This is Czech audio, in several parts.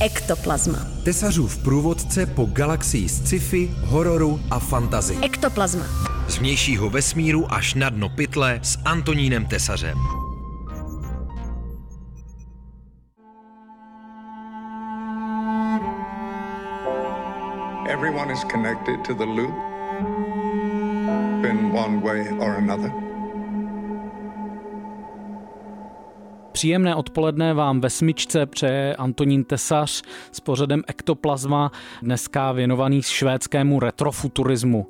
Ektoplazma. Tesařův průvodce po galaxii sci-fi, hororu a fantazy. Ektoplazma. Z vnějšího vesmíru až na dno pytle s Antonínem Tesařem. Everyone is connected to the loop in one way or another. Příjemné odpoledne vám ve smyčce přeje Antonín Tesař s pořadem Ektoplazma, dneska věnovaný švédskému retrofuturismu.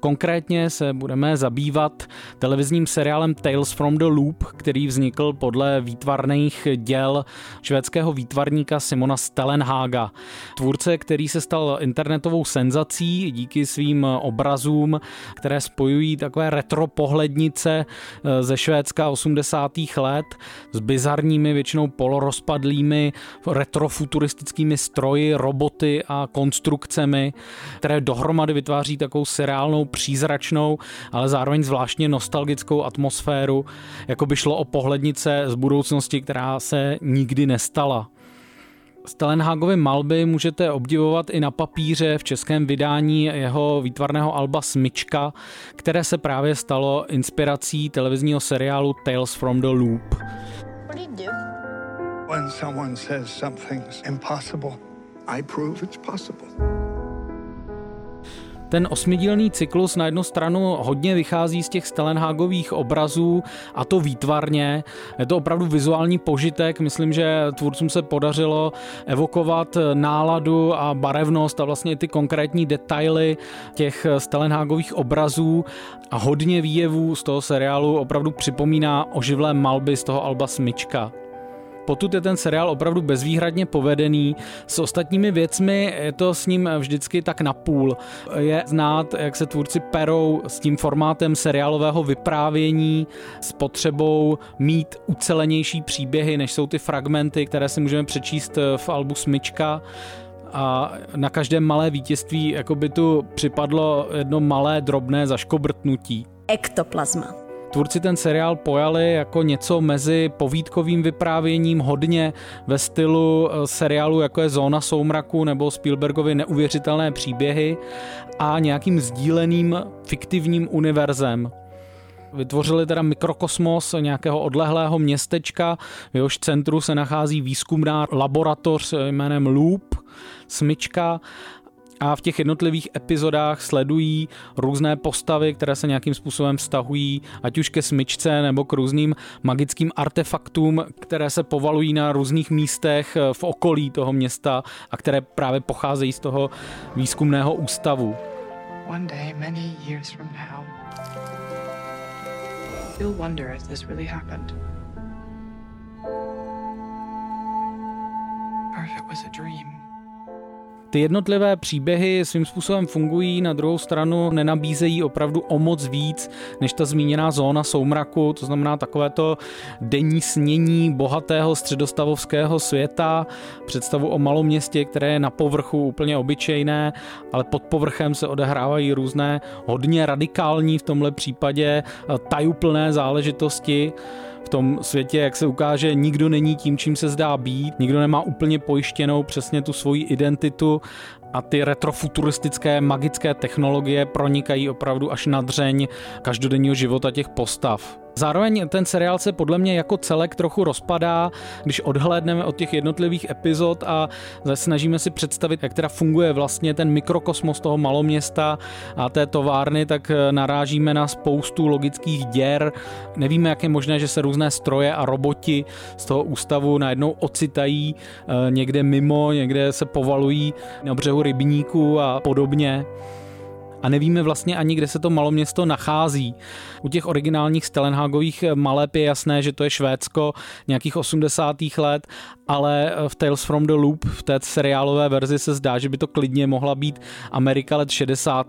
Konkrétně se budeme zabývat televizním seriálem Tales from the Loop, který vznikl podle výtvarných děl švédského výtvarníka Simona Stellenhaga. Tvůrce, který se stal internetovou senzací díky svým obrazům, které spojují takové retro pohlednice eh, ze Švédska 80. let s bizarními, většinou polorozpadlými retrofuturistickými stroji, roboty a konstrukcemi, které dohromady vytváří takovou seriálnou přízračnou, ale zároveň zvláštně nostalgickou atmosféru, jako by šlo o pohlednice z budoucnosti, která se nikdy nestala. Stellenhagovy malby můžete obdivovat i na papíře v českém vydání jeho výtvarného alba Smyčka, které se právě stalo inspirací televizního seriálu Tales from the Loop. When someone says something's impossible, I prove it's possible. Ten osmidílný cyklus na jednu stranu hodně vychází z těch Stellenhagových obrazů a to výtvarně. Je to opravdu vizuální požitek. Myslím, že tvůrcům se podařilo evokovat náladu a barevnost a vlastně ty konkrétní detaily těch Stellenhagových obrazů a hodně výjevů z toho seriálu opravdu připomíná oživlé malby z toho Alba Smyčka. Potud je ten seriál opravdu bezvýhradně povedený. S ostatními věcmi je to s ním vždycky tak napůl. Je znát, jak se tvůrci perou s tím formátem seriálového vyprávění, s potřebou mít ucelenější příběhy, než jsou ty fragmenty, které si můžeme přečíst v albu Smyčka a na každém malé vítězství jako by tu připadlo jedno malé drobné zaškobrtnutí. Ektoplazma. Tvůrci ten seriál pojali jako něco mezi povídkovým vyprávěním, hodně ve stylu eh, seriálu jako je Zóna soumraku nebo Spielbergovy neuvěřitelné příběhy a nějakým sdíleným fiktivním univerzem. Vytvořili teda mikrokosmos nějakého odlehlého městečka, v jehož centru se nachází výzkumná laboratoř jménem Loop, smyčka a v těch jednotlivých epizodách sledují různé postavy, které se nějakým způsobem vztahují, ať už ke smyčce nebo k různým magickým artefaktům, které se povalují na různých místech v okolí toho města a které právě pocházejí z toho výzkumného ústavu. One day, many years from now, you'll wonder if this really happened. Or if it was a dream. Ty jednotlivé příběhy svým způsobem fungují, na druhou stranu nenabízejí opravdu o moc víc než ta zmíněná zóna soumraku, to znamená takovéto denní snění bohatého středostavovského světa, představu o malom městě, které je na povrchu úplně obyčejné, ale pod povrchem se odehrávají různé hodně radikální v tomhle případě tajuplné záležitosti v tom světě, jak se ukáže, nikdo není tím, čím se zdá být, nikdo nemá úplně pojištěnou přesně tu svoji identitu a ty retrofuturistické magické technologie pronikají opravdu až na dřeň každodenního života těch postav. Zároveň ten seriál se podle mě jako celek trochu rozpadá, když odhlédneme od těch jednotlivých epizod a snažíme si představit, jak teda funguje vlastně ten mikrokosmos toho maloměsta a té továrny, tak narážíme na spoustu logických děr. Nevíme, jak je možné, že se různé stroje a roboti z toho ústavu najednou ocitají eh, někde mimo, někde se povalují na břehu rybníku a podobně a nevíme vlastně ani, kde se to maloměsto nachází. U těch originálních Stellenhagových maleb je jasné, že to je Švédsko nějakých 80. let, ale v Tales from the Loop, v té seriálové verzi se zdá, že by to klidně mohla být Amerika let 60.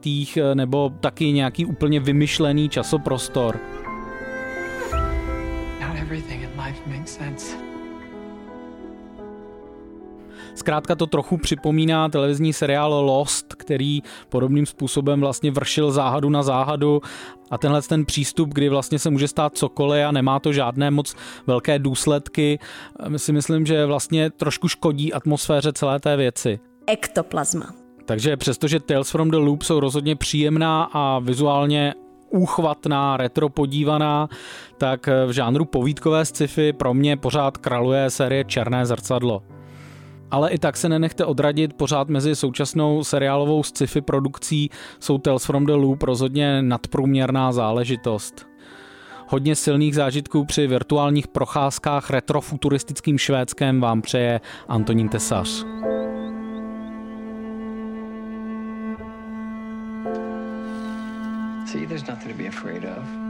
nebo taky nějaký úplně vymyšlený časoprostor. Not everything in life makes sense. Zkrátka to trochu připomíná televizní seriál Lost, který podobným způsobem vlastně vršil záhadu na záhadu a tenhle ten přístup, kdy vlastně se může stát cokoliv a nemá to žádné moc velké důsledky, si myslím, že vlastně trošku škodí atmosféře celé té věci. Ektoplazma. Takže přestože Tales from the Loop jsou rozhodně příjemná a vizuálně úchvatná, retro podívaná, tak v žánru povídkové sci-fi pro mě pořád kraluje série Černé zrcadlo. Ale i tak se nenechte odradit, pořád mezi současnou seriálovou sci-fi produkcí jsou Tales from the Loop rozhodně nadprůměrná záležitost. Hodně silných zážitků při virtuálních procházkách retrofuturistickým Švédskem vám přeje Antonín Tesař. See, there's nothing to be afraid of.